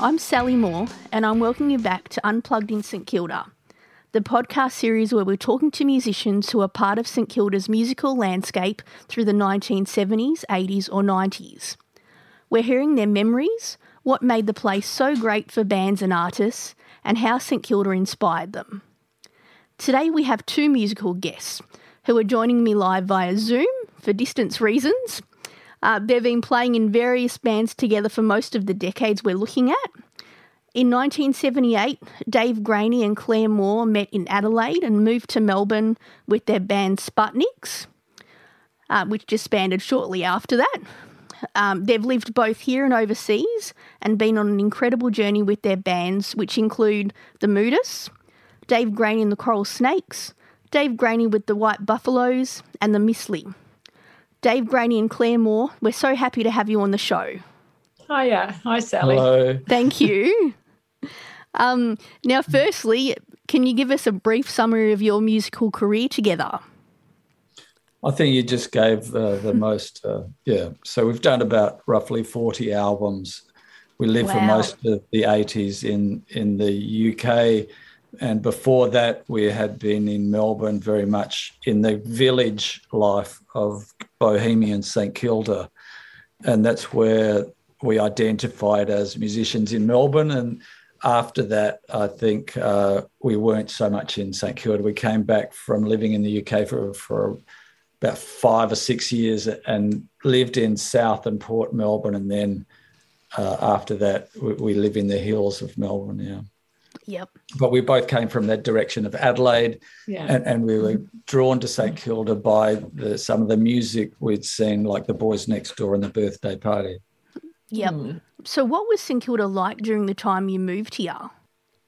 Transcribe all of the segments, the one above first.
I'm Sally Moore, and I'm welcoming you back to Unplugged in St Kilda, the podcast series where we're talking to musicians who are part of St Kilda's musical landscape through the 1970s, 80s, or 90s. We're hearing their memories, what made the place so great for bands and artists, and how St Kilda inspired them. Today we have two musical guests who are joining me live via Zoom for distance reasons. Uh, they've been playing in various bands together for most of the decades we're looking at. In 1978, Dave Graney and Clare Moore met in Adelaide and moved to Melbourne with their band Sputniks, uh, which disbanded shortly after that. Um, they've lived both here and overseas and been on an incredible journey with their bands, which include the Moodists, Dave Graney and the Coral Snakes, Dave Graney with the White Buffaloes, and the Mistly. Dave Graney and Clare Moore, we're so happy to have you on the show. Hiya. Hi, Sally. Hello. Thank you. um, now, firstly, can you give us a brief summary of your musical career together? I think you just gave uh, the most, uh, yeah. So we've done about roughly 40 albums. We lived for most of the 80s in, in the UK. And before that, we had been in Melbourne very much in the village life of Bohemian St Kilda. And that's where we identified as musicians in Melbourne. And after that, I think uh, we weren't so much in St Kilda. We came back from living in the UK for, for about five or six years and lived in South and Port Melbourne. And then uh, after that, we, we live in the hills of Melbourne. Yeah. Yep. But we both came from that direction of Adelaide, Yeah. and, and we were drawn to St Kilda by the, some of the music we'd seen, like the Boys Next Door and the Birthday Party. Yep. So, what was St Kilda like during the time you moved here?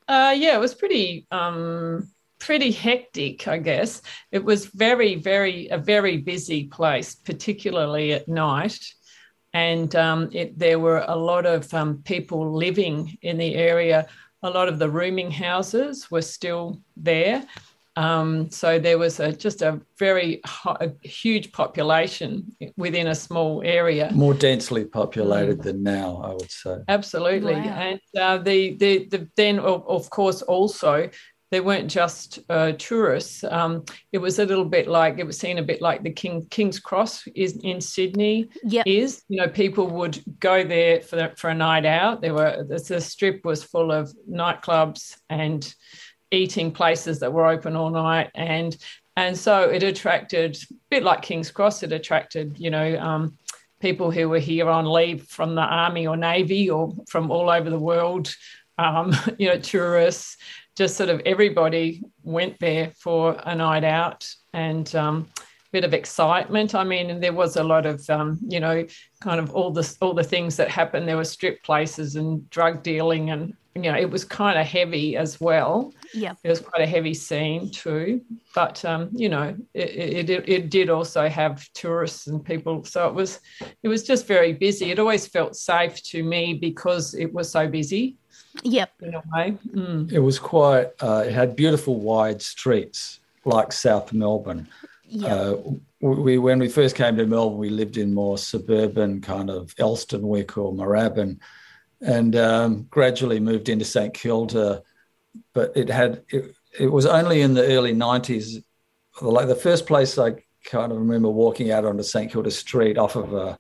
Uh, yeah, it was pretty um, pretty hectic, I guess. It was very, very a very busy place, particularly at night. And um, it, there were a lot of um, people living in the area. A lot of the rooming houses were still there. Um, so there was a, just a very ho- a huge population within a small area. More densely populated than now, I would say. Absolutely, Wow. and uh, the, the the then of, of course also they weren't just uh, tourists. Um, it was a little bit like it was seen a bit like the King King's Cross is in Sydney Yep. is. You know, people would go there for the, for a night out. There were the, the strip was full of nightclubs and eating places that were open all night, and and so it attracted a bit like King's Cross. It attracted you know. Um, people who were here on leave from the army or navy or from all over the world, um, you know, tourists, just sort of everybody went there for a night out and um, bit of excitement. I mean, and there was a lot of, um, you know, kind of all the all the things that happened. There were strip places and drug dealing, and you know, it was kind of heavy as well. Yep. It was quite a heavy scene too, but um, you know, it, it, it did also have tourists and people. So it was, it was just very busy. It always felt safe to me because it was so busy Yep. in a way. Mm. It was quite, uh, it had beautiful wide streets like South Melbourne. Yep. Uh, we, when we first came to Melbourne, we lived in more suburban kind of Elsternwick or Moorabbin, and um, gradually moved into St Kilda. But it had it, it was only in the early '90s, like the first place I kind of remember walking out onto St Kilda Street off of a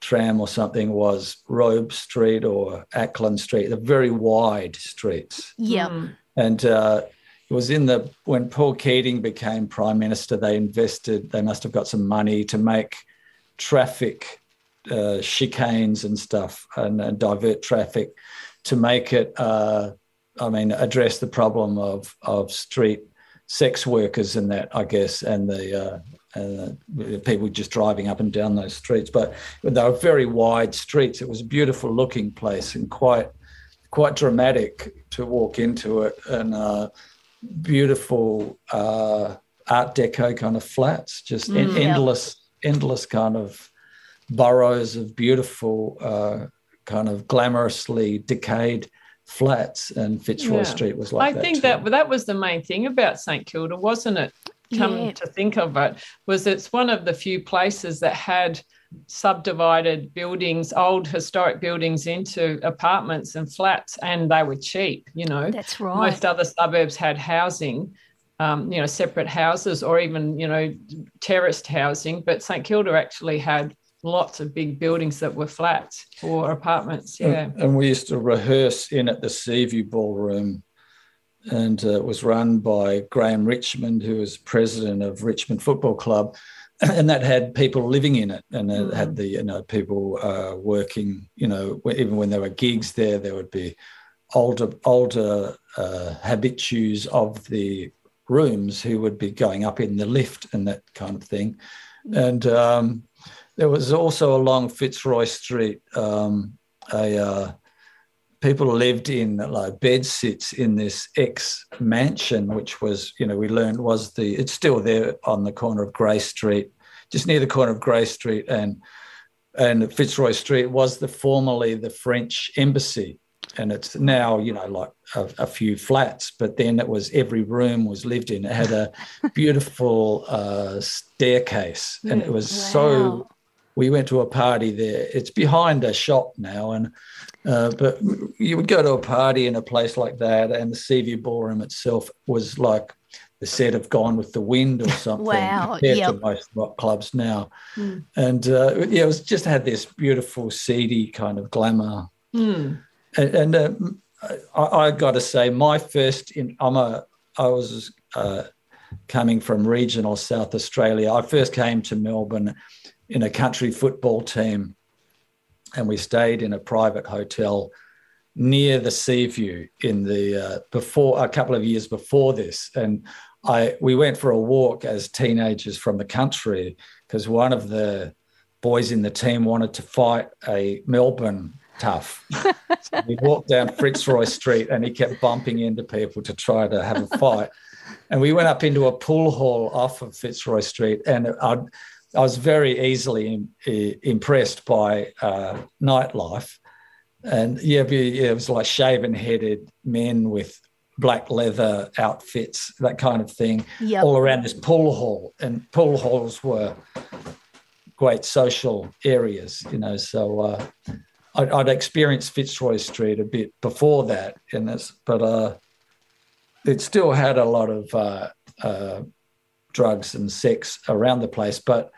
tram or something was Robe Street or Acland Street. They're very wide streets. Yep. Mm. And uh, it was in the when Paul Keating became prime minister, they invested. They must have got some money to make traffic uh, chicanes and stuff and, and divert traffic to make it. Uh, I mean, address the problem of of street sex workers and that, I guess, and the. Uh, people just driving up and down those streets, but they were very wide streets. It was a beautiful looking place and quite quite dramatic to walk into it and uh, beautiful uh, art deco kind of flats just en- Mm. Yeah. endless endless kind of burrows of beautiful uh, kind of glamorously decayed flats and fitzroy Yeah. street was like I that think too. that that was the main thing about St Kilda, wasn't it? Come Yeah. to think of it was it's one of the few places that had subdivided buildings, old historic buildings into apartments and flats, and they were cheap. You know, That's right. most other suburbs had housing, um, you know, separate houses or even, you know, terraced housing. But St Kilda actually had lots of big buildings that were flats or apartments. Yeah. And, and we used to rehearse in at the Seaview Ballroom, and uh, it was run by Graeme Richmond, who was president of Richmond Football Club, and that had people living in it, and it had the you know people uh, working. You know, even when there were gigs there, there would be older older uh, habitues of the rooms who would be going up in the lift and that kind of thing, and. Um, there was also along Fitzroy Street um, a uh, people lived in like bed sits in this ex mansion, which was you know we learned was the it's still there on the corner of Grey Street, just near the corner of Grey Street and and Fitzroy Street was the formerly the French embassy. And it's now, you know, like a, a few flats, but then it was every room was lived in. It had a beautiful uh, staircase, and it was so Wow. We went to a party there. It's behind a shop now, and uh, but you would go to a party in a place like that, and the Seaview Ballroom itself was like the set of Gone with the Wind or something. Wow, compared to most rock clubs now, Hmm. and uh, yeah, it was just had this beautiful, seedy kind of glamour. Hmm. And, and uh, I, I got to say, my first in I'm a I was uh, coming from regional South Australia. I first came to Melbourne in a country football team, and we stayed in a private hotel near the Seaview in the uh, before a couple of years before this, and I we went for a walk as teenagers from the country because one of the boys in the team wanted to fight a Melbourne tough. so we walked down Fitzroy Street and he kept bumping into people to try to have a fight. And we went up into a pool hall off of Fitzroy Street, and I, I was very easily im- i- impressed by uh, nightlife. And yeah, yeah, it was like shaven headed men with black leather outfits, that kind of thing Yep. all around this pool hall, and pool halls were great social areas, you know. So uh, I'd, I'd experienced Fitzroy Street a bit before that, in this, but uh, it still had a lot of uh, uh, drugs and sex around the place, but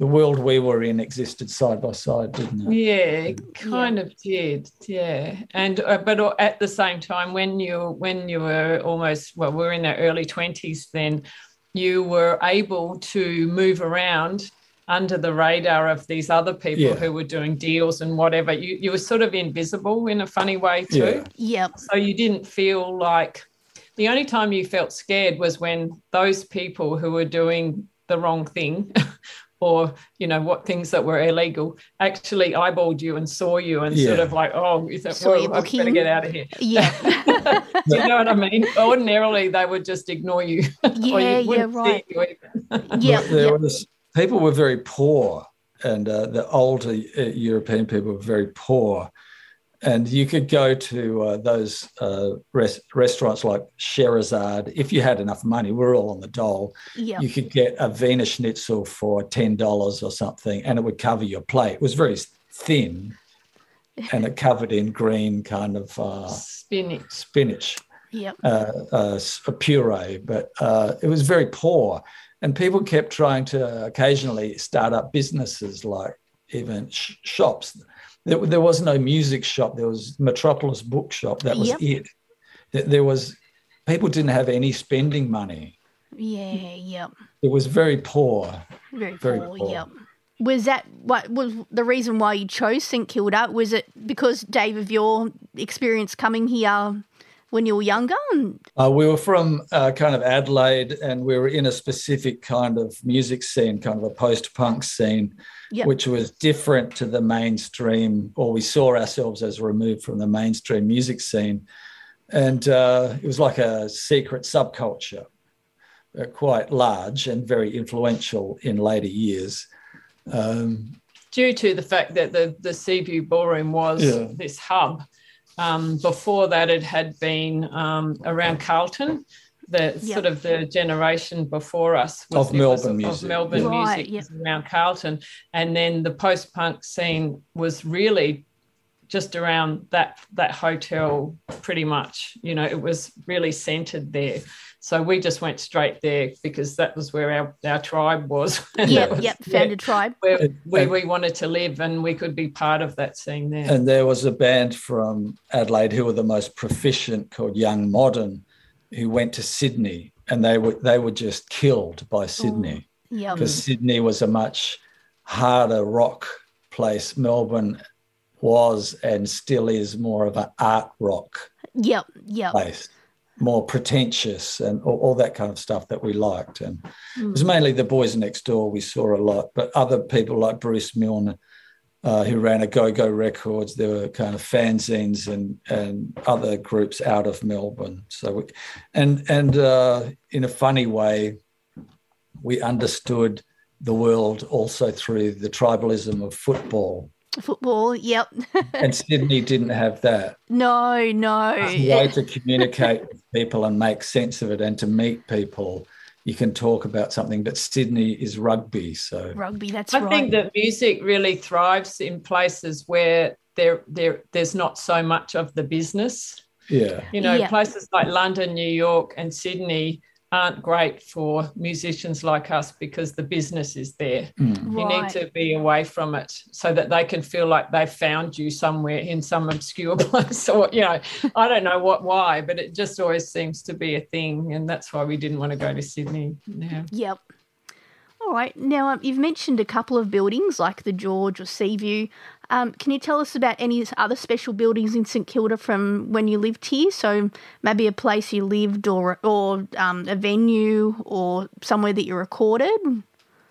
the world we were in existed side by side, didn't it? Yeah, it kind of did. Yeah, and uh, but at the same time, when you when you were almost well, we're in our early twenties then, you were able to move around under the radar of these other people Yeah. who were doing deals and whatever. You you were sort of invisible in a funny way too. Yeah. Yep. So you didn't feel like the only time you felt scared was when those people who were doing the wrong thing or you know what things that were illegal actually eyeballed you and saw you and sort of like oh you thought, Saw well, you I better looking. get out of here Yeah. do you know what I mean ordinarily they would just ignore you or yeah. you Yeah. Right. see you even. Yeah. There Yeah. was people were very poor, and uh, the older uh, European people were very poor, and you could go to uh, those uh, res- restaurants like Scheherazade if you had enough money. We're all on the dole. Yeah. You could get a Wiener Schnitzel for ten dollars or something, and it would cover your plate. It was very thin, and it covered in green kind of uh, spinach spinach Yep. uh, uh, a puree, but uh, it was very poor. And people kept trying to occasionally start up businesses like even sh- shops. There, there was no music shop. There was Metropolis Bookshop. That was Yep. it. There- was people didn't have any spending money. Yeah. Yep. It was very poor. Very, Very poor. poor. Yep. Was that what was the reason why you chose St Kilda? Was it because Dave of your experience coming here when you were younger? And, Uh, we were from uh, kind of Adelaide, and we were in a specific kind of music scene, kind of a post-punk scene, Yep. which was different to the mainstream, or we saw ourselves as removed from the mainstream music scene, and uh, it was like a secret subculture, uh, quite large and very influential in later years. Um, due to the fact that the the Seaview Ballroom was Yeah. this hub. Um, before that, it had been um, around Carlton, the sort of the generation before us was, Of Melbourne was of, music, Melbourne yeah. Right, music yeah. was around Carlton, and then the post punk scene was really just around that that hotel pretty much you know it was really centered there so we just went straight there because that was where our, our tribe was And that Yep, was yep. where- Found a tribe. where, And- where and- we wanted to live and we could be part of that scene there And there was a band from Adelaide who were the most proficient called Young Modern, who went to Sydney, and they were they were just killed by Sydney because Sydney was a much harder rock place. Melbourne was and still is more of an art rock Yep. Yep. place, more pretentious and all, all that kind of stuff that we liked. And it Mm. was mainly the boys next door we saw a lot, but other people like Bruce Milne, uh, who ran Au Go Go Records, there were kind of fanzines and and other groups out of Melbourne. So, we, and and uh, in a funny way, we understood the world also through the tribalism of football. Football. Yep. And Sydney didn't have that. no, no. the way to communicate with people and make sense of it and to meet people you can talk about something but sydney is rugby so Rugby. That's I right. think that music really thrives in places where there there there's not so much of the business. yeah You know, Yeah. places like London, New York, and Sydney aren't great for musicians like us because the business is there. Mm. You Right. need to be away from it so that they can feel like they found you somewhere in some obscure place or you know, I don't know what why, but it just always seems to be a thing and that's why we didn't want to go to Sydney. Yeah. Yep. All right. Now, um, you've mentioned a couple of buildings like the George or Seaview. Um, can you tell us about any other special buildings in St Kilda from when you lived here? So maybe a place you lived, or or um, a venue, or somewhere that you recorded.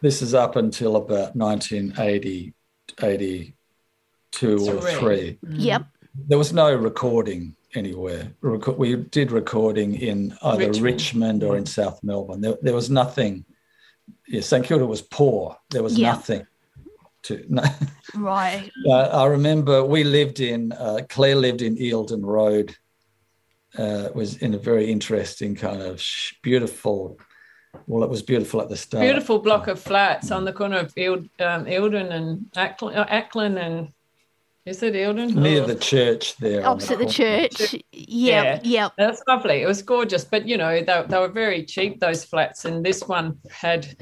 this is up until about 1980 82 or Three. 3 Yep. there was no recording anywhere we did recording in either richmond, Richmond. or in south melbourne there, there was nothing yeah st kilda was poor there was Yeah. nothing to no, Right. Uh, I remember we lived in uh, Clare lived in Eildon Road. Uh, was in a very interesting kind of beautiful. Well, it was beautiful at the start. Beautiful block of flats on the corner of Eld, um, Eildon and Acland, uh, Acland and is it Eildon? near the church there. Opposite the corner. church. Yep. Yep. That's lovely. It was gorgeous, but you know they, they were very cheap those flats, and this one had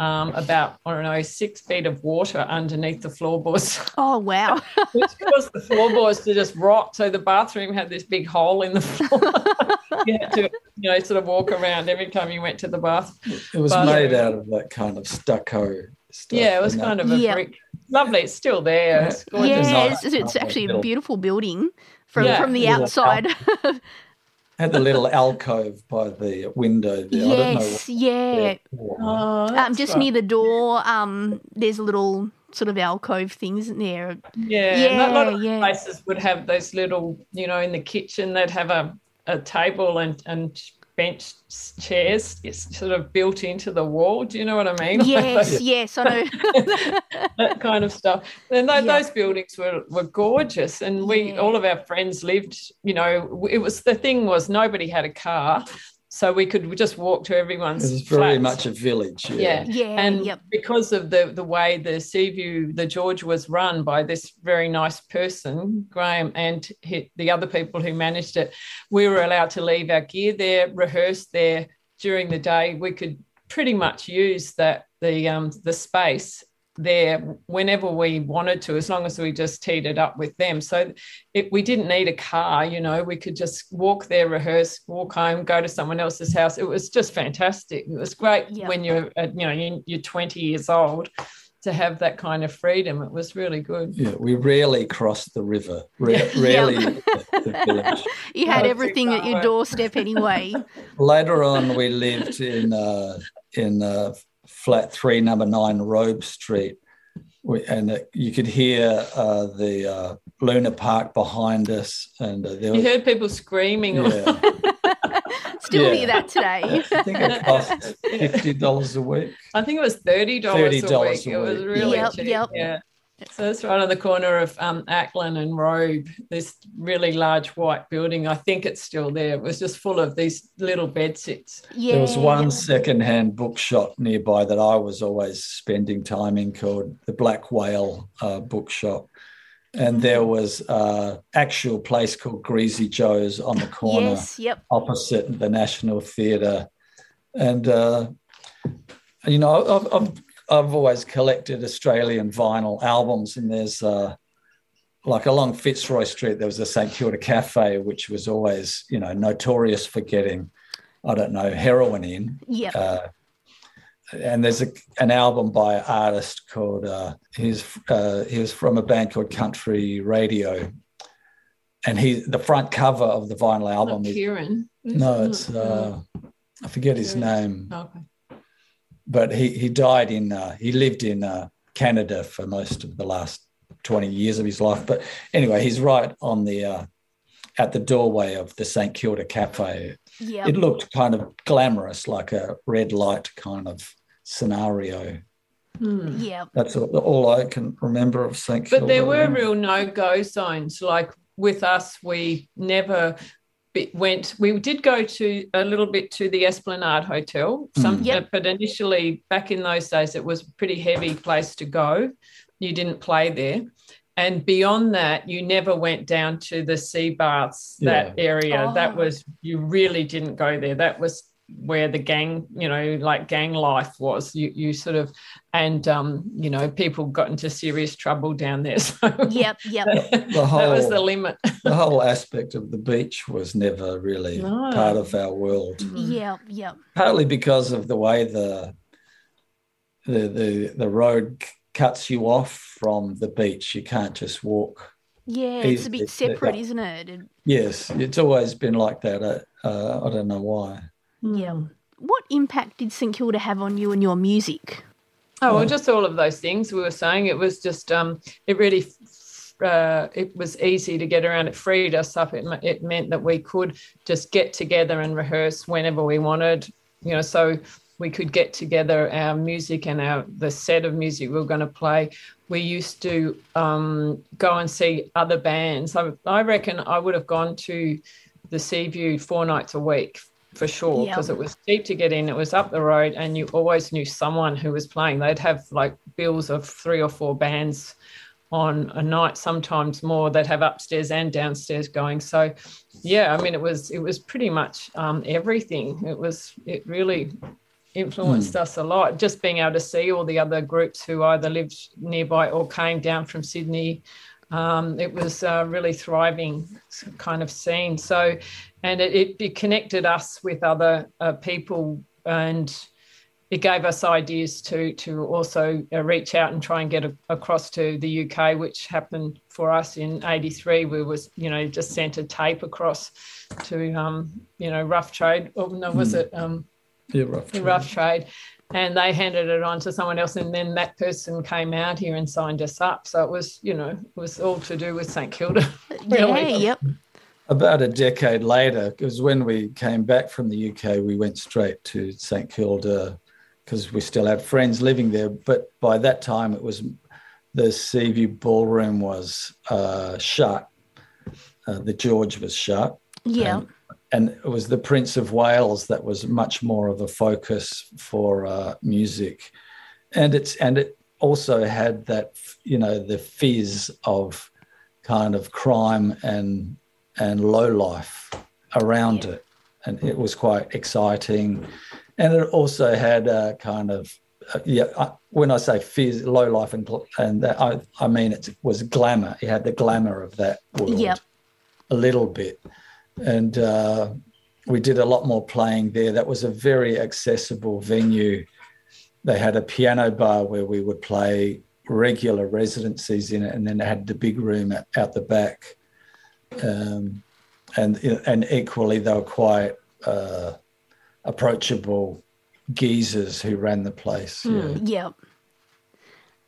um, about I don't know six feet of water underneath the floorboards, Oh wow. which caused the floorboards to just rot. So the bathroom had this big hole in the floor. you had to you know sort of walk around every time you went to the bath. It was But- made out of that kind of stucco stuff. Yeah, it was you know. kind of a Yeah. brick. Lovely. It's still there. It's gorgeous. yeah, it's, it's actually a beautiful building from Yeah. from the Little outside. Had the little alcove by the window there. I don't know yes. Yeah. what- Oh, Um, just right. near the door, um, there's a little sort of alcove thing, isn't there? Yeah, and a lot of Yeah, yeah. places would have those little, you know, in the kitchen they'd have a, a table and and bench chairs it's sort of built into the wall. Do you know what I mean? Like Yes, those- yes, I know. that kind of stuff. And tho- Yeah. those buildings were, were gorgeous, and we Yeah. all of our friends lived. You know, it was the thing was nobody had a car, so we could just walk to It everyone's. was very flats. much a village. Yeah. yeah, and yep. because of the the way the Seaview, the George was run by this very nice person, Graeme, and he, the other people who managed it, we were allowed to leave our gear there, rehearse there during the day. We could pretty much use that the um, the space there whenever we wanted to, as long as we just teed it up with them. So it, we didn't need a car, you know, we could just walk there, rehearse, walk home, go to someone else's house. It was just fantastic. It was great Yeah. when you're, uh, you know, you- you're 20 years old to have that kind of freedom. It was really good. Yeah, we rarely crossed the river. Ra- Rarely the, the. You had Not everything at your doorstep anyway. Later on, we lived in uh, in uh, flat three, number nine, Robe Street, we, and uh, you could hear uh, the uh, Luna Park behind us, and uh, there You was. heard people screaming. Yeah, Still Yeah. hear that today. I think it cost fifty dollars a week. I think it was $30, $30 a week. a It was really Yep, cheap. yep. Yeah. So it's right on the corner of um, Acland and Robe, this really large white building. I think it's still there. It was just full of these little bed sits. Yeah. There was one second-hand bookshop nearby that I was always spending time in called the Black Whale uh, Bookshop. And there was an actual place called Greasy Joe's on the corner Yes. Yep. opposite the National Theatre. And, uh, you know, I've, I've, I've always collected Australian vinyl albums, and there's uh, like along Fitzroy Street, there was a St Kilda Cafe, which was always, you know, notorious for getting, I don't know, heroin in. Yep. Uh, and there's a, an album by an artist called uh, he's uh, he was from a band called Country Radio, and he the front cover of the vinyl album Not is no, it's uh, I forget his name, Okay. But he he died in uh, he lived in uh, Canada for most of the last twenty years of his life. But anyway, he's right on the uh, at the doorway of the St Kilda Cafe. Yep. It looked kind of glamorous, like a red light kind of scenario. Hmm. Yep. That's all, all I can remember of St Kilda. But there were real no go zones. Like with us, we never be- went. We did go to a little bit to the Esplanade Hotel. Some, Mm. Yep. but initially, back in those days, it was a pretty heavy place to go. You didn't play there. And beyond that, you never went down to the sea baths, that area. Oh. That was, you really didn't go there. That was where the gang, you know, like gang life was. You, you sort of, and, um, you know, people got into serious trouble down there. So Yep. Yep. The whole, that was the limit. the whole aspect of the beach was never really No. part of our world. Yep. Yep. Partly because of the way the the the, the road cuts you off from the beach. You can't just walk. Yeah. It's a bit separate, Yeah. isn't it? Yes, it's always been like that. Uh, uh, I don't know why. Yeah. What impact did St Kilda have on you and your music? Oh, well, just all of those things we were saying. It was just, um, it really, uh, it was easy to get around. It freed us up. It, it meant that we could just get together and rehearse whenever we wanted. You know, so we could get together our music and our the set of music we were going to play. We used to um, go and see other bands. I, I reckon I would have gone to the Seaview four nights a week for sure Yeah. because it was cheap to get in. It was up the road, and you always knew someone who was playing. They'd have like bills of three or four bands on a night, sometimes more. They'd have upstairs and downstairs going. So, yeah, I mean, it was it was pretty much um, everything. It was it really influenced us a lot. Just being able to see all the other groups who either lived nearby or came down from Sydney. Um, it was a really thriving kind of scene. So, and it, it connected us with other uh, people and it gave us ideas to to also uh, reach out and try and get a, across to the UK, which happened for us in '83. We was you know just sent a tape across to um, you know Rough Trade. Or no, was it um, Yeah, rough. the Rough Trade? And they handed it on to someone else, and then that person came out here and signed us up. So it was, you know, it was all to do with St Kilda. Really? Yeah. Yep. About a decade later, because when we came back from the UK, we went straight to St Kilda because we still had friends living there. But by that time, it was the Seaview Ballroom was uh, shut. Uh, the George was shut. Yeah. And, and it was the Prince of Wales that was much more of a focus for uh, music, and it's and it also had that you know the fizz of kind of crime and and low life around it, and it was quite exciting, and it also had a kind of uh, yeah. I, when I say fizz, low life, and and that, I I mean it was glamour. It had the glamour of that world Yep. a little bit. And uh, we did a lot more playing there. That was a very accessible venue. They had a piano bar where we would play regular residencies in it, and then they had the big room out the back. Um, and and equally, they were quite uh, approachable geezers who ran the place. yeah Yep.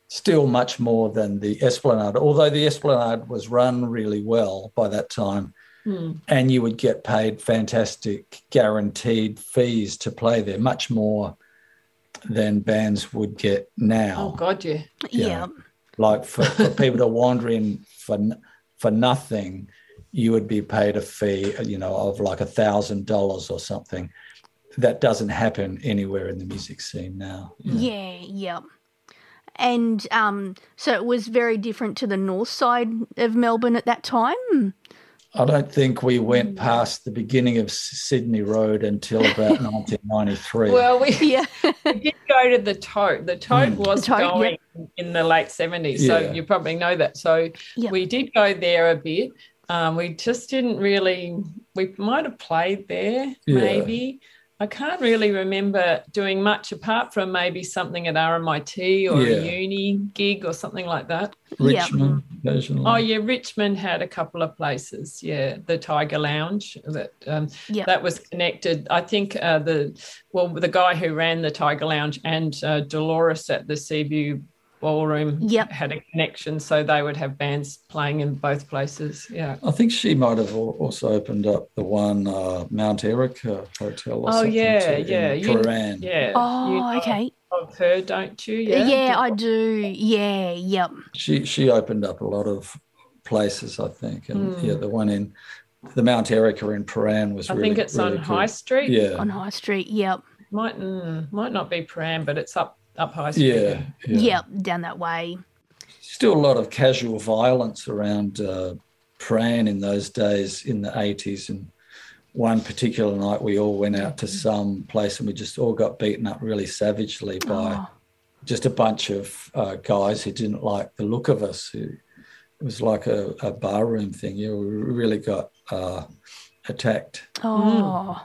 still much more than the Esplanade, although the Esplanade was run really well by that time. Hmm. And you would get paid fantastic guaranteed fees to play there, much more than bands would get now. Oh. God, yeah. Yeah. Yeah. Like for, for people to wander in for for nothing, you would be paid a fee, you know, of like a thousand dollars or something. That doesn't happen anywhere in the music scene now. you know. Yeah, yeah. And um, so it was very different to the north side of Melbourne at that time. I don't think we went past the beginning of Sydney Road until about 1993. Well, we, Yeah, we did go to the tote. The tote Mm. was The Tote, going in the late 70s. So you probably know that. So Yep. we did go there a bit. Um, we just didn't really, we might have played there, Yeah. maybe. I can't really remember doing much apart from maybe something at RMIT or Yeah. a uni gig or something like that. Yeah. Richmond, occasionally. Oh yeah, Richmond had a couple of places. Yeah, the Tiger Lounge that um, yeah, that was connected. I think uh, the well, the guy who ran the Tiger Lounge and uh, Dolores at the Seaview Ballroom Yep. had a connection, so they would have bands playing in both places. Yeah. I think she might have also opened up the one uh, Mount Erica Hotel. Or Oh, something yeah, too, yeah, in you- Prahran. Yeah. You Oh, know okay. Of her, don't you? Yeah, Yeah. I do. Yeah, yep. She she opened up a lot of places, I think, and Hmm. yeah, the one in the Mount Erica in Prahran was I really. think it's really on good. High Street. Yeah, On High Street. Yep. Might mm, might not be Pram, but it's up up High Street. yeah, yeah. Yep. Down that way. Still a lot of casual violence around uh, Prahran in those days in the 80s. And one particular night, we all went out to some place and we just all got beaten up really savagely by Oh, just a bunch of uh, guys who didn't like the look of us. Who, it was like a, a barroom thing. Yeah, we really got uh, attacked. oh,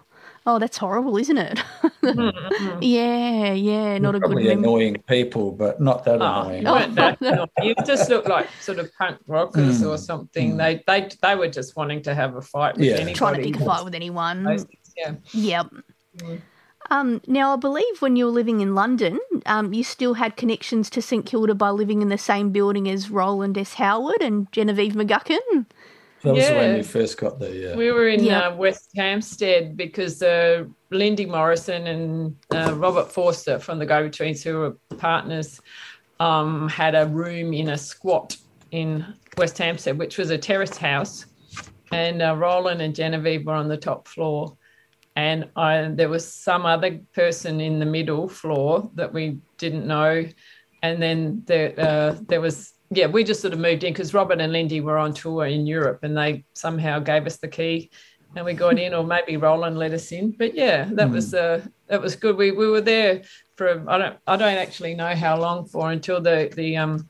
oh, that's horrible, isn't it? Mm, yeah, yeah. Not a good Probably annoying people, but not that Oh, annoying. you weren't that annoying. you just look like sort of punk rockers Mm. or something. Mm. They they they were just wanting to have a fight with Yeah. anybody. Trying to pick a fight with anyone. Things, Yeah. Yep. Mm. Um, now, I believe when you were living in London, um, you still had connections to St Kilda by living in the same building as Rowland S. Howard and Genevieve McGuckin. That was when Yeah. we first got there. Yeah. We were in Yeah. uh, West Hampstead because uh, Lindy Morrison and uh, Robert Forster from the Go Betweens, who were partners, um, had a room in a squat in West Hampstead, which was a terrace house. And uh, Rowland and Genevieve were on the top floor. And I, there was some other person in the middle floor that we didn't know. And then there, uh, there was, yeah, we just sort of moved in because Robert and Lindy were on tour in Europe and they somehow gave us the key and we got in, or maybe Rowland let us in. But yeah, that was uh, that was good. We we were there for I don't I don't actually know how long for until the the um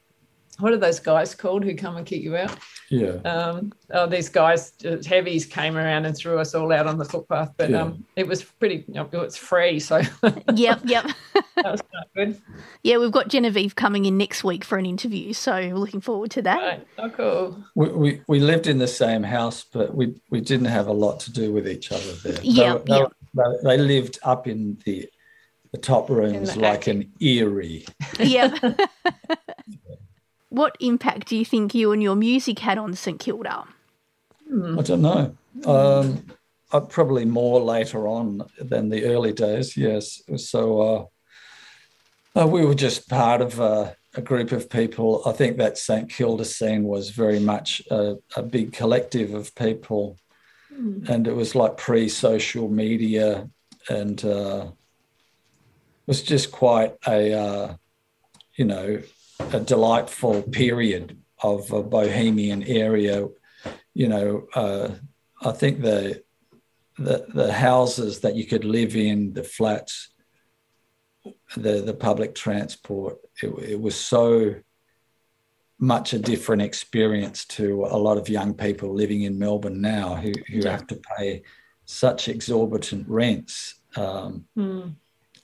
what are those guys called who come and kick you out? yeah. Um, oh, these guys, uh, heavies, came around and threw us all out on the footpath. But Yeah. um, it was pretty. You know, it was free, so yep, yep. that was kind good. Yeah, we've got Genevieve coming in next week for an interview, so we're looking forward to that. Right. Oh, cool. We, we, we lived in the same house, but we, we didn't have a lot to do with each other there. Yeah, they, were- they, they lived up in the the top rooms the like an eerie. Yep. what impact do you think you and your music had on St Kilda? I don't know. Um, uh, probably more later on than the early days. Yes. So uh, uh, we were just part of a, a group of people. I think that St Kilda scene was very much a, a big collective of people, and it was like pre-social media, and uh, it was just quite a uh, you know a delightful period of a bohemian area you know, uh, I think the, the the houses that you could live in, the flats, the the public transport, it, it was so much a different experience to a lot of young people living in Melbourne now who, who Yeah. have to pay such exorbitant rents um, Hmm.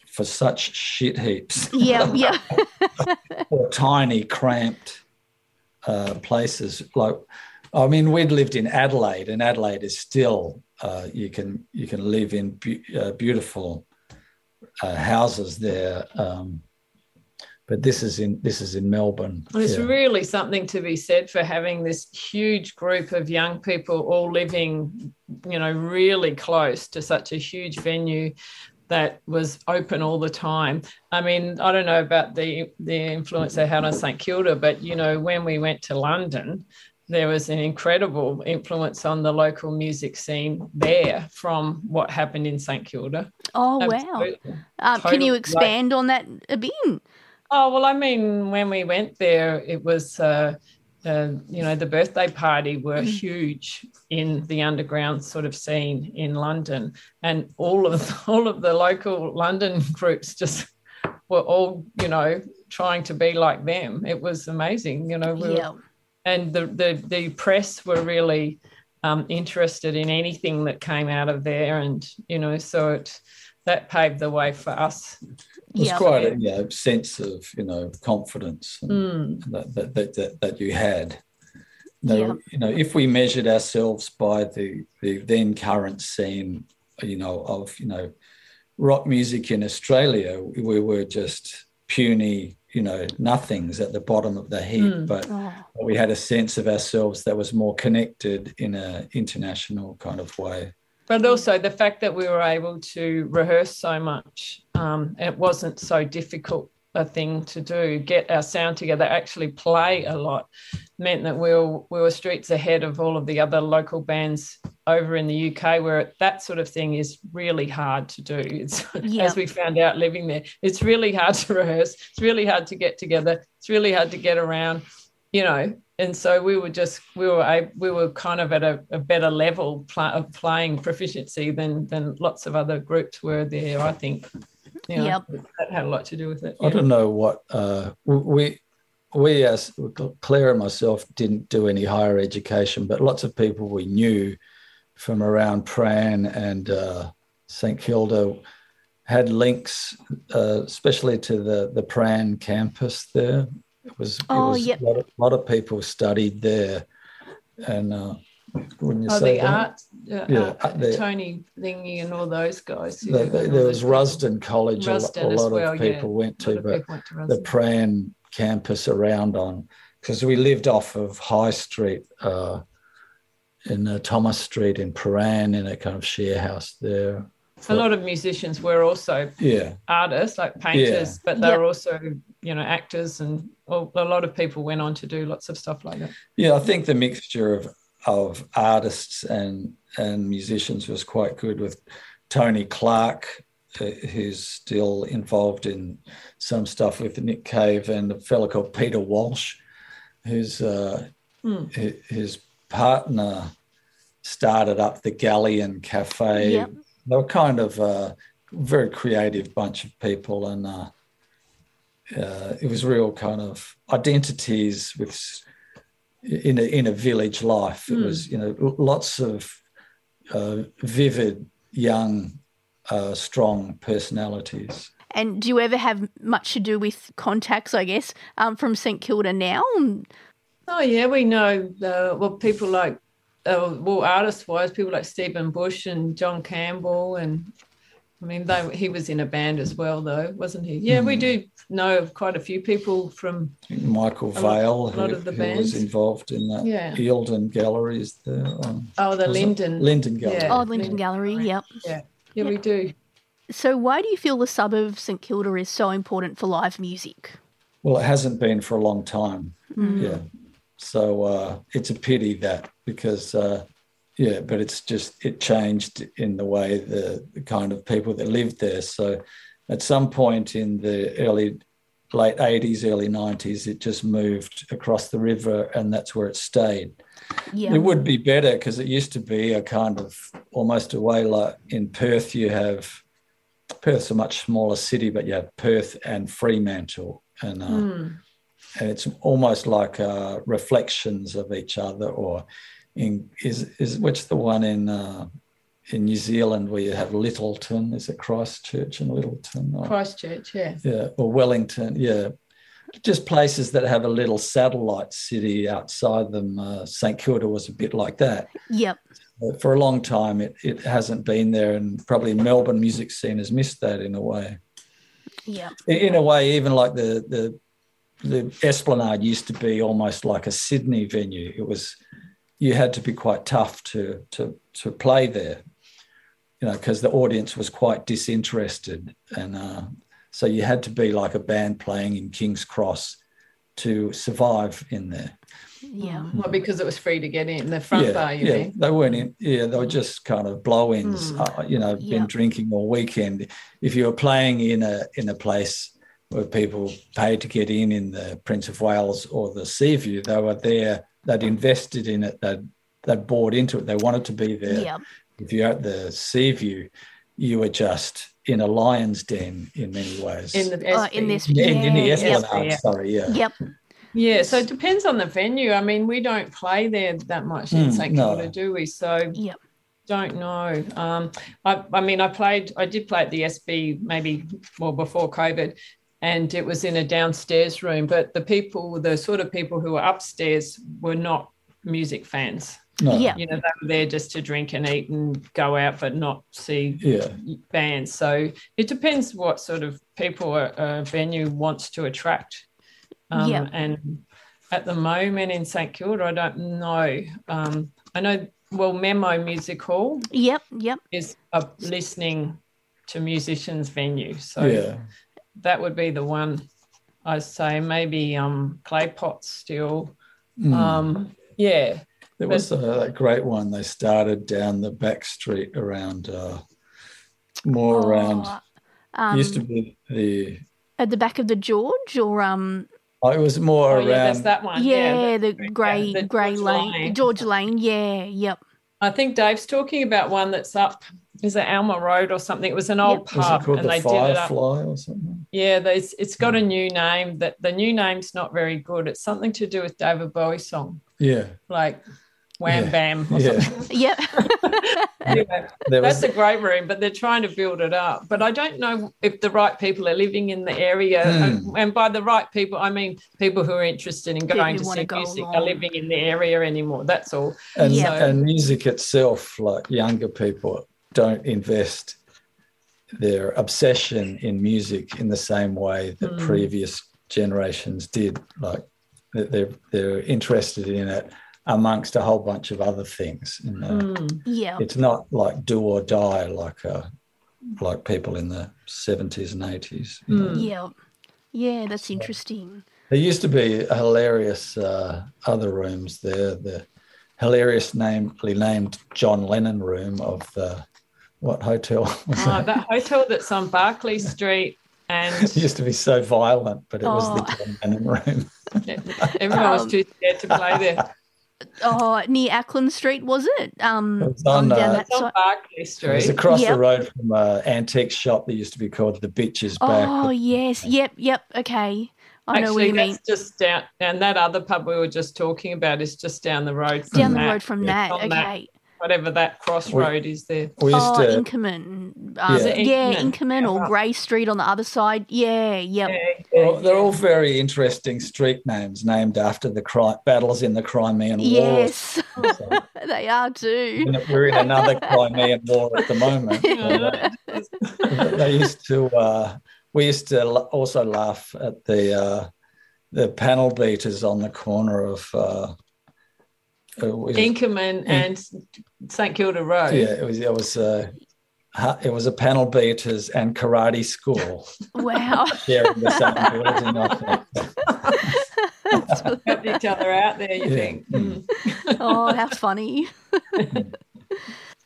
for such shit heaps Yeah, yeah. tiny, cramped uh, places. Like, I mean, we'd lived in Adelaide, and Adelaide is still uh, you can you can live in be- uh, beautiful uh, houses there. Um, but this is in this is in Melbourne. Well, it's Yeah. really something to be said for having this huge group of young people all living, you know, really close to such a huge venue. That was open all the time. I mean, I don't know about the the influence they had on St Kilda, but you know, when we went to London, there was an incredible influence on the local music scene there from what happened in St Kilda. Oh Absolutely. wow! Um, can you Like- expand on that a bit? Oh well, I mean, when we went there, it was uh, you know the birthday party were huge in the underground sort of scene in London, and all of all of the local London groups just were all you know trying to be like them. It was amazing, you know. We were- Yeah. and the the the press were really um, interested in anything that came out of there, and you know, so it that paved the way for us. It was Yeah. quite a you know, sense of you know confidence and Mm. that, that, that, that, that you had. No, Yeah. you know, if we measured ourselves by the, the then current scene, you know, of you know, rock music in Australia, we were just puny, you know, nothings at the bottom of the heap. Mm. But Oh, we had a sense of ourselves that was more connected in an international kind of way. But also the fact that we were able to rehearse so much um, it wasn't so difficult a thing to do. Get our sound together actually play a lot meant that we were, we were streets ahead of all of the other local bands over in the uk where that sort of thing is really hard to do. It's Yeah. as we found out living there it's really hard to rehearse it's really hard to get together it's really hard to get around you know and so we were just we were a, we were kind of at a, a better level pl- of playing proficiency than than lots of other groups were there i think you know, Yep. that had a lot to do with it I don't know what uh, we we as Clare and myself didn't do any higher education, but lots of people we knew from around Prahran and uh, St Kilda had links, uh, especially to the the Prahran campus there. It was, it Oh, was yep. a, lot of, lot of people studied there, and uh, wouldn't you Oh, say the that? art, uh, Yeah, art- the- Tony Thingy and all those guys. The- the- there those was people. Rusden College. a Rusden a as lot well, of yeah. people went to, but went to the Rusden. Prahran campus around on because we lived off of High Street uh, in uh, Thomas Street in Prahran in a kind of share house there. A lot of musicians were also Yeah, artists, like painters, but they Yep. were also, you know, actors, and well, a lot of people went on to do lots of stuff like that. yeah. I think the mixture of of artists and and musicians was quite good with Tony Clark, uh, who's still involved in some stuff with Nick Cave, and a fellow called Peter Walsh, who's uh, hi- his partner started up the Galleon Cafe. Yep. They were kind of a very creative bunch of people, and uh, uh, it was real kind of identities with in a in a village life. It Hmm. was you know lots of uh, vivid, young, uh, strong personalities. And do you ever have much to do with contacts, I guess, um, from St Kilda now? Oh yeah, we know the well people like uh, well artist wise people like Stephen Bush and John Campbell and I mean they he was in a band as well though wasn't he? Yeah, we Hmm. do know of quite a few people from Michael A lot- Vale, a lot who, of the who bands. was involved in that Yeah. Eildon Galleries there. On, oh the? Linden. Linden Gallery. Yeah. Oh, Linden Gallery, yep. Yeah, yeah, we do. So, why do you feel the suburb of St Kilda is so important for live music? Well, it hasn't been for a long time. Mm. Yeah. So uh, it's a pity that because, uh, yeah, but it's just, it changed in the way the, the kind of people that lived there. So at some point in the early, late 80s, early 90s, it just moved across the river and that's where it stayed. Yeah. It would be better because it used to be a kind of almost a way like in Perth, you have Perth's a much smaller city, but you have Perth and Fremantle. And, uh, Mm. And it's almost like uh, reflections of each other. Or in is is which the one in uh, in New Zealand where you have Lyttelton? Is it Christchurch and Lyttelton? Or, Christchurch, yeah. yeah, or Wellington. Yeah, just places that have a little satellite city outside them. Uh, St Kilda was a bit like that. Yep. But for a long time, it, it hasn't been there, and probably Melbourne music scene has missed that in a way. Yep. In, in a way, even like the the the Esplanade used to be almost like a Sydney venue. It was you had to be quite tough to to to play there. you know, because the audience was quite disinterested, and uh, so you had to be like a band playing in King's Cross to survive in there. Yeah. Well, because it was free to get in the front yeah, bar, you yeah, mean? they weren't in. Yeah, they were just kind of blow-ins. Mm. Uh, you know, Yeah. been drinking all weekend. If you were playing in a in a place where people paid to get in, in the Prince of Wales or the Seaview, they were there. They'd invested in it. They'd they'd bought into it. They wanted to be there. Yeah. If you're at the Seaview, you were just in a lion's den in many ways. In the Oh, in Espy. this- in, in the Yeah, Esplanade, yeah. sorry, yeah. Yep. Yeah, so it depends on the venue. I mean, we don't play there that much in Mm, St no. Kilda, do we? So Yep. don't know. Um, I, I mean, I played, I did play at the Espy maybe well before COVID, and it was in a downstairs room. But the people, the sort of people who were upstairs, were not music fans. No, Yeah. You know, they were there just to drink and eat and go out, but not see yeah, bands. So it depends what sort of people a, a venue wants to attract. Um, Yeah. And at the moment in St Kilda, I don't know. Um, I know, well, Memo Music Hall Yep. Yep. is a listening to musicians venue. So yeah. That would be the one I say. Maybe um, Clay pots still. Mm. Um, yeah. There was a, a great one. They started down the back street around, uh, more around. Oh, um, used to be the. at the back of the George or um Oh, it was more Oh, yeah, there's that one. yeah, the- the grey grey lane, Lane. George Lane yeah yep I think Dave's talking about one that's up. Is it Alma Road or something? It was an old was it pub, called and the they did it up. Firefly or something? Yeah, there's, it's got a new name. That the new name's not very good. It's something to do with David Bowie's song, Yeah, like Wham Yeah. Bam. Or yeah. something. yep Anyway, that's was a great room, but they're trying to build it up. But I don't know if the right people are living in the area. Hmm. And, and by the right people, I mean people who are interested in going who to see go music are living in the area anymore. That's all. and, Yeah. and music itself, like younger people, don't invest their obsession in music in the same way that Mm. previous generations did. Like that they're they're interested in it amongst a whole bunch of other things. You know? Mm. yeah It's not like do or die like uh, like people in the seventies and eighties. Mm. yeah yeah that's interesting There used to be hilarious uh, other rooms there. The hilarious namely named John Lennon room of the what hotel was Oh, that? that hotel that's on Barclay Street, and It used to be so violent, but it was Oh. the John Lennon room. everyone was Um, too scared to play there. oh near Acland Street was it um It was on, down uh, that It's on side Barclay It was Street. across Yep. the road from an antique shop that used to be called the Bitches Back. oh yes yep yep okay I know what Actually, you mean just down, and that other pub we were just talking about is just down the road from down the that, road from Yeah. that On that. Okay whatever that crossroad is there. we used oh to, Inkerman um, Is it yeah Inkerman? Inkerman or Grey Street on the other side yeah yep Yeah, they're, yeah, all, they're yeah. all very interesting street names named after the cri- battles in the Crimean War. yes So, they are too we're in another Crimean War at the moment. Yeah. they used to uh, we used to also laugh at the uh, the panel beaters on the corner of uh, it was, Inkerman and St Kilda Road. yeah it was it was uh, it was a panel beaters and karate school wow sharing the same building I think. Help each other out there, you Yeah. think. Mm. Mm. oh, how funny.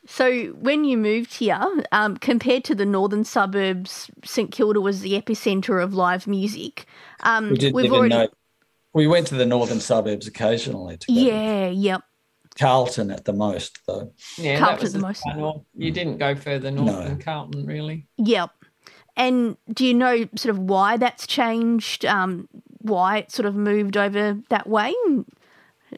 so, when you moved here, um, compared to the northern suburbs, St Kilda was the epicenter of live music. Um, we didn't we've even already, know we went to the northern suburbs occasionally together. yeah, yep, Carlton at the most though Yeah, Carlton that was the the most. far north. You didn't go further north No. than Carlton, really. yep. And do you know sort of why that's changed? Um, why it sort of moved over that way?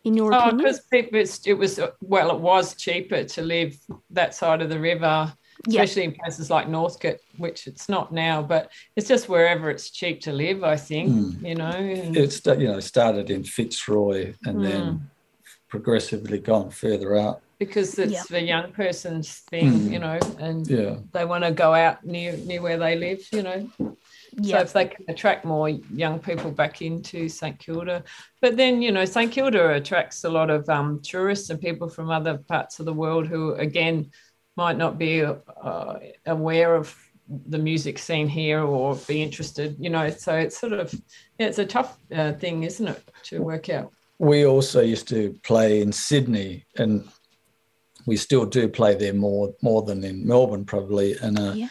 In your opinion? Oh, opinion? because people, it's, it was well, it was cheaper to live that side of the river, Yep. especially in places like Northcote, which it's not now, but it's just wherever it's cheap to live. I think Mm. you know. and- it's you know started in Fitzroy and then progressively gone further out because it's Yep. the young person's thing, Mm. you know, and yeah they want to go out near near where they live, you know. So if they can attract more young people back into St Kilda, but then you know St Kilda attracts a lot of um, tourists and people from other parts of the world who again might not be uh, aware of the music scene here or be interested, you know. So it's sort of, yeah, it's a tough uh, thing, isn't it, to work out? We also used to play in Sydney, and we still do play there more more than in Melbourne, probably. And uh, Yeah.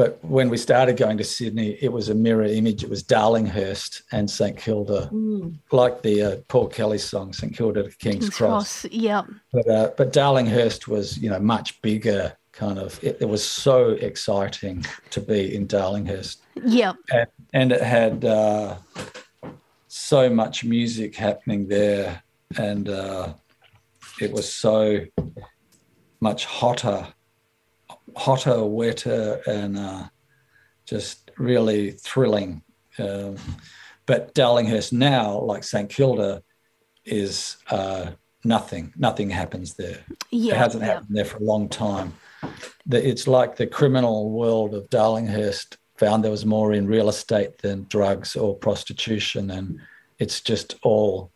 But when we started going to Sydney, it was a mirror image. It was Darlinghurst and St Kilda, Mm. like the uh, Paul Kelly song "St Kilda to King's, King's Cross." Cross. Yeah. But uh, but Darlinghurst was you know much bigger. Kind of, it, it was so exciting to be in Darlinghurst, Yeah. and, and it had uh, so much music happening there, and uh, it was so much hotter, hotter, wetter, and uh, just really thrilling. Um, but Darlinghurst now, like St Kilda, is uh, nothing. Nothing happens there. Yeah. It hasn't yeah. happened there for a long time. It's like the criminal world of Darlinghurst found there was more in real estate than drugs or prostitution, and it's just all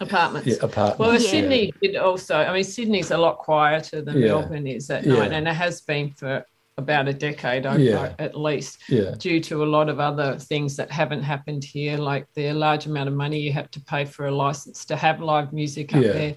Apartments. yeah, apartments. Well, Yeah. Sydney did also. I mean, Sydney's a lot quieter than Yeah. Melbourne is at Yeah. night, and it has been for about a decade over, Yeah. at least, yeah, due to a lot of other things that haven't happened here, like the large amount of money you have to pay for a license to have live music up Yeah. there.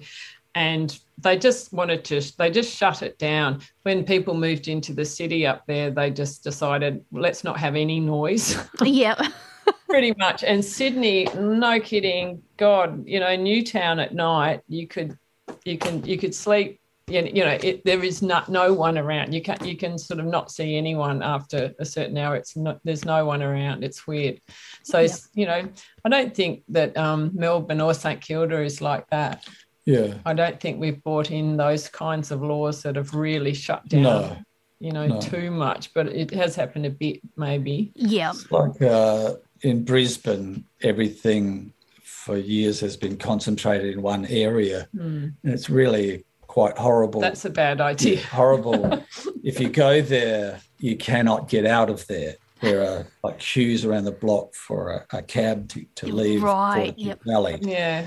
And they just wanted to, they just shut it down. When people moved into the city up there, they just decided, let's not have any noise. yeah. pretty much. And Sydney, no kidding, God, you know, Newtown at night, you could, you can, you could sleep. You you know, it, there is not no one around. You can you can sort of not see anyone after a certain hour. It's not there's no one around. It's weird. So Yeah. you know, I don't think that um, Melbourne or St Kilda is like that. yeah. I don't think we've brought in those kinds of laws that have really shut down, No, you know, no. too much. But it has happened a bit, maybe. Yeah. it's like uh, in Brisbane, everything for years has been concentrated in one area, Hmm. and it's really quite horrible. That's a bad idea. horrible. if you go there, you cannot get out of there. There are like queues around the block for a, a cab to, to leave Right, Fortitude yep. Valley. Yeah,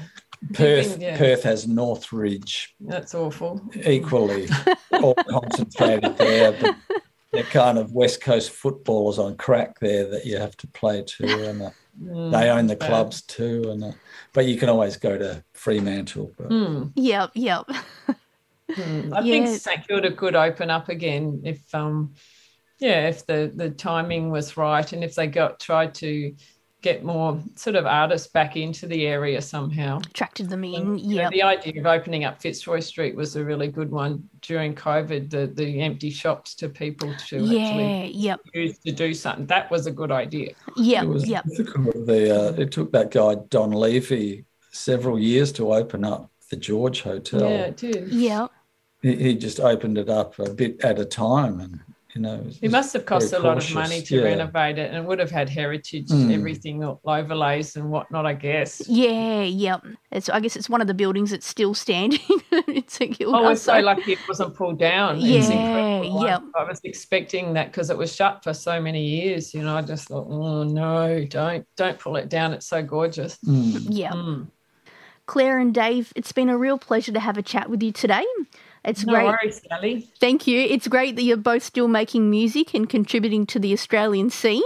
Perth, yeah. Perth has Northbridge that's awful. equally all concentrated there, but they're kind of West Coast footballers on crack there that you have to play to, and uh, Mm, they own the bad. clubs too. And uh, but you can always go to Fremantle. But Mm, Yep. Yep. mm. I Yeah. think St Kilda could open up again if, um, yeah, if the the timing was right and if they got tried to get more sort of artists back into the area somehow. Attracted them in. And, you know, the idea of opening up Fitzroy Street was a really good one during COVID. The the empty shops to people to actually Yeah. Yep. use to do something. That was a good idea. Yep. it was Yep. difficult. The, uh, it took that guy Donlevy several years to open up the George Hotel. Yeah, it did. Yep. He, he just opened it up a bit at a time, and you know, it It must have cost a very lot of money to yeah. renovate it and it would have had heritage, Mm. everything, overlays and whatnot, I guess. Yeah. Yep. It's. I guess it's one of the buildings that's still standing in St Kilda. I was so so- lucky it wasn't pulled down. It's Yeah, incredible. I- yep. I, was expecting that because it was shut for so many years. You know, I just thought, oh no, don't don't pull it down. It's so gorgeous. Mm. Yep. Mm. Clare and Dave, it's been a real pleasure to have a chat with you today. It's No great. worries, Sally. Thank you. It's great that you're both still making music and contributing to the Australian scene.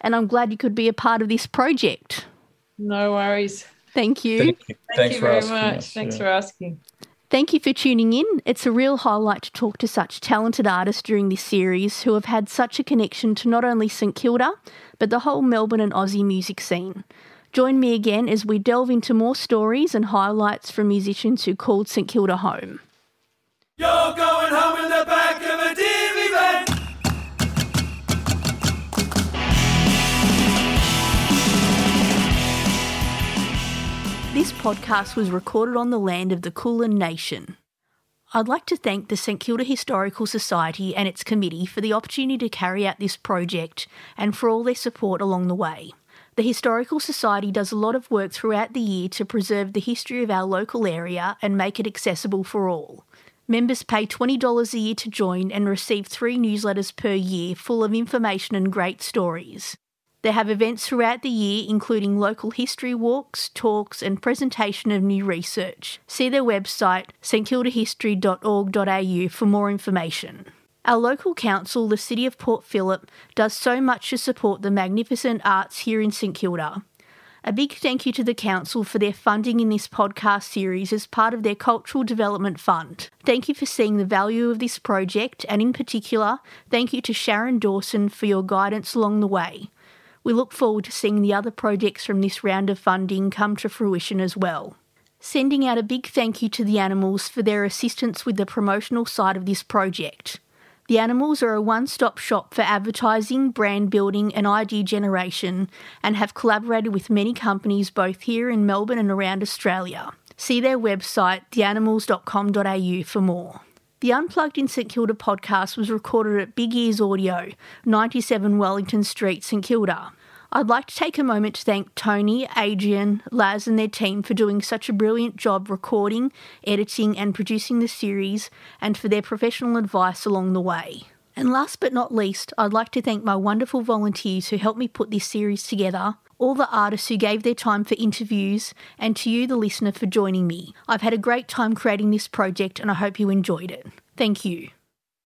And I'm glad you could be a part of this project. No worries. Thank you. Thank you. Thank Thanks you for very asking much. us, Thanks yeah. for asking. Thank you for tuning in. It's a real highlight to talk to such talented artists during this series who have had such a connection to not only St Kilda, but the whole Melbourne and Aussie music scene. Join me again as we delve into more stories and highlights from musicians who called St Kilda home. You're going home in the back of a divvy van. This podcast was recorded on the land of the Kulin Nation. I'd like to thank the St Kilda Historical Society and its committee for the opportunity to carry out this project and for all their support along the way. The Historical Society does a lot of work throughout the year to preserve the history of our local area and make it accessible for all. Members pay $20 a year to join and receive three newsletters per year full of information and great stories. They have events throughout the year, including local history walks, talks, and presentation of new research. See their website, stkildahistory.org.au, for more information. Our local council, the City of Port Phillip, does so much to support the magnificent arts here in St Kilda. A big thank you to the Council for their funding in this podcast series as part of their Cultural Development Fund. Thank you for seeing the value of this project, and in particular, thank you to Sharon Dawson for your guidance along the way. We look forward to seeing the other projects from this round of funding come to fruition as well. Sending out a big thank you to the animals for their assistance with the promotional side of this project. The Animals are a one stop shop for advertising, brand building, and idea generation and have collaborated with many companies both here in Melbourne and around Australia. See their website, theanimals.com.au, for more. The Unplugged in St Kilda podcast was recorded at Big Ears Audio, 97 Wellington Street, St Kilda. I'd like to take a moment to thank Tony, Adrian, Laz, and their team for doing such a brilliant job recording, editing, and producing the series, and for their professional advice along the way. And last but not least, I'd like to thank my wonderful volunteers who helped me put this series together, all the artists who gave their time for interviews, and to you, the listener, for joining me. I've had a great time creating this project and I hope you enjoyed it. Thank you.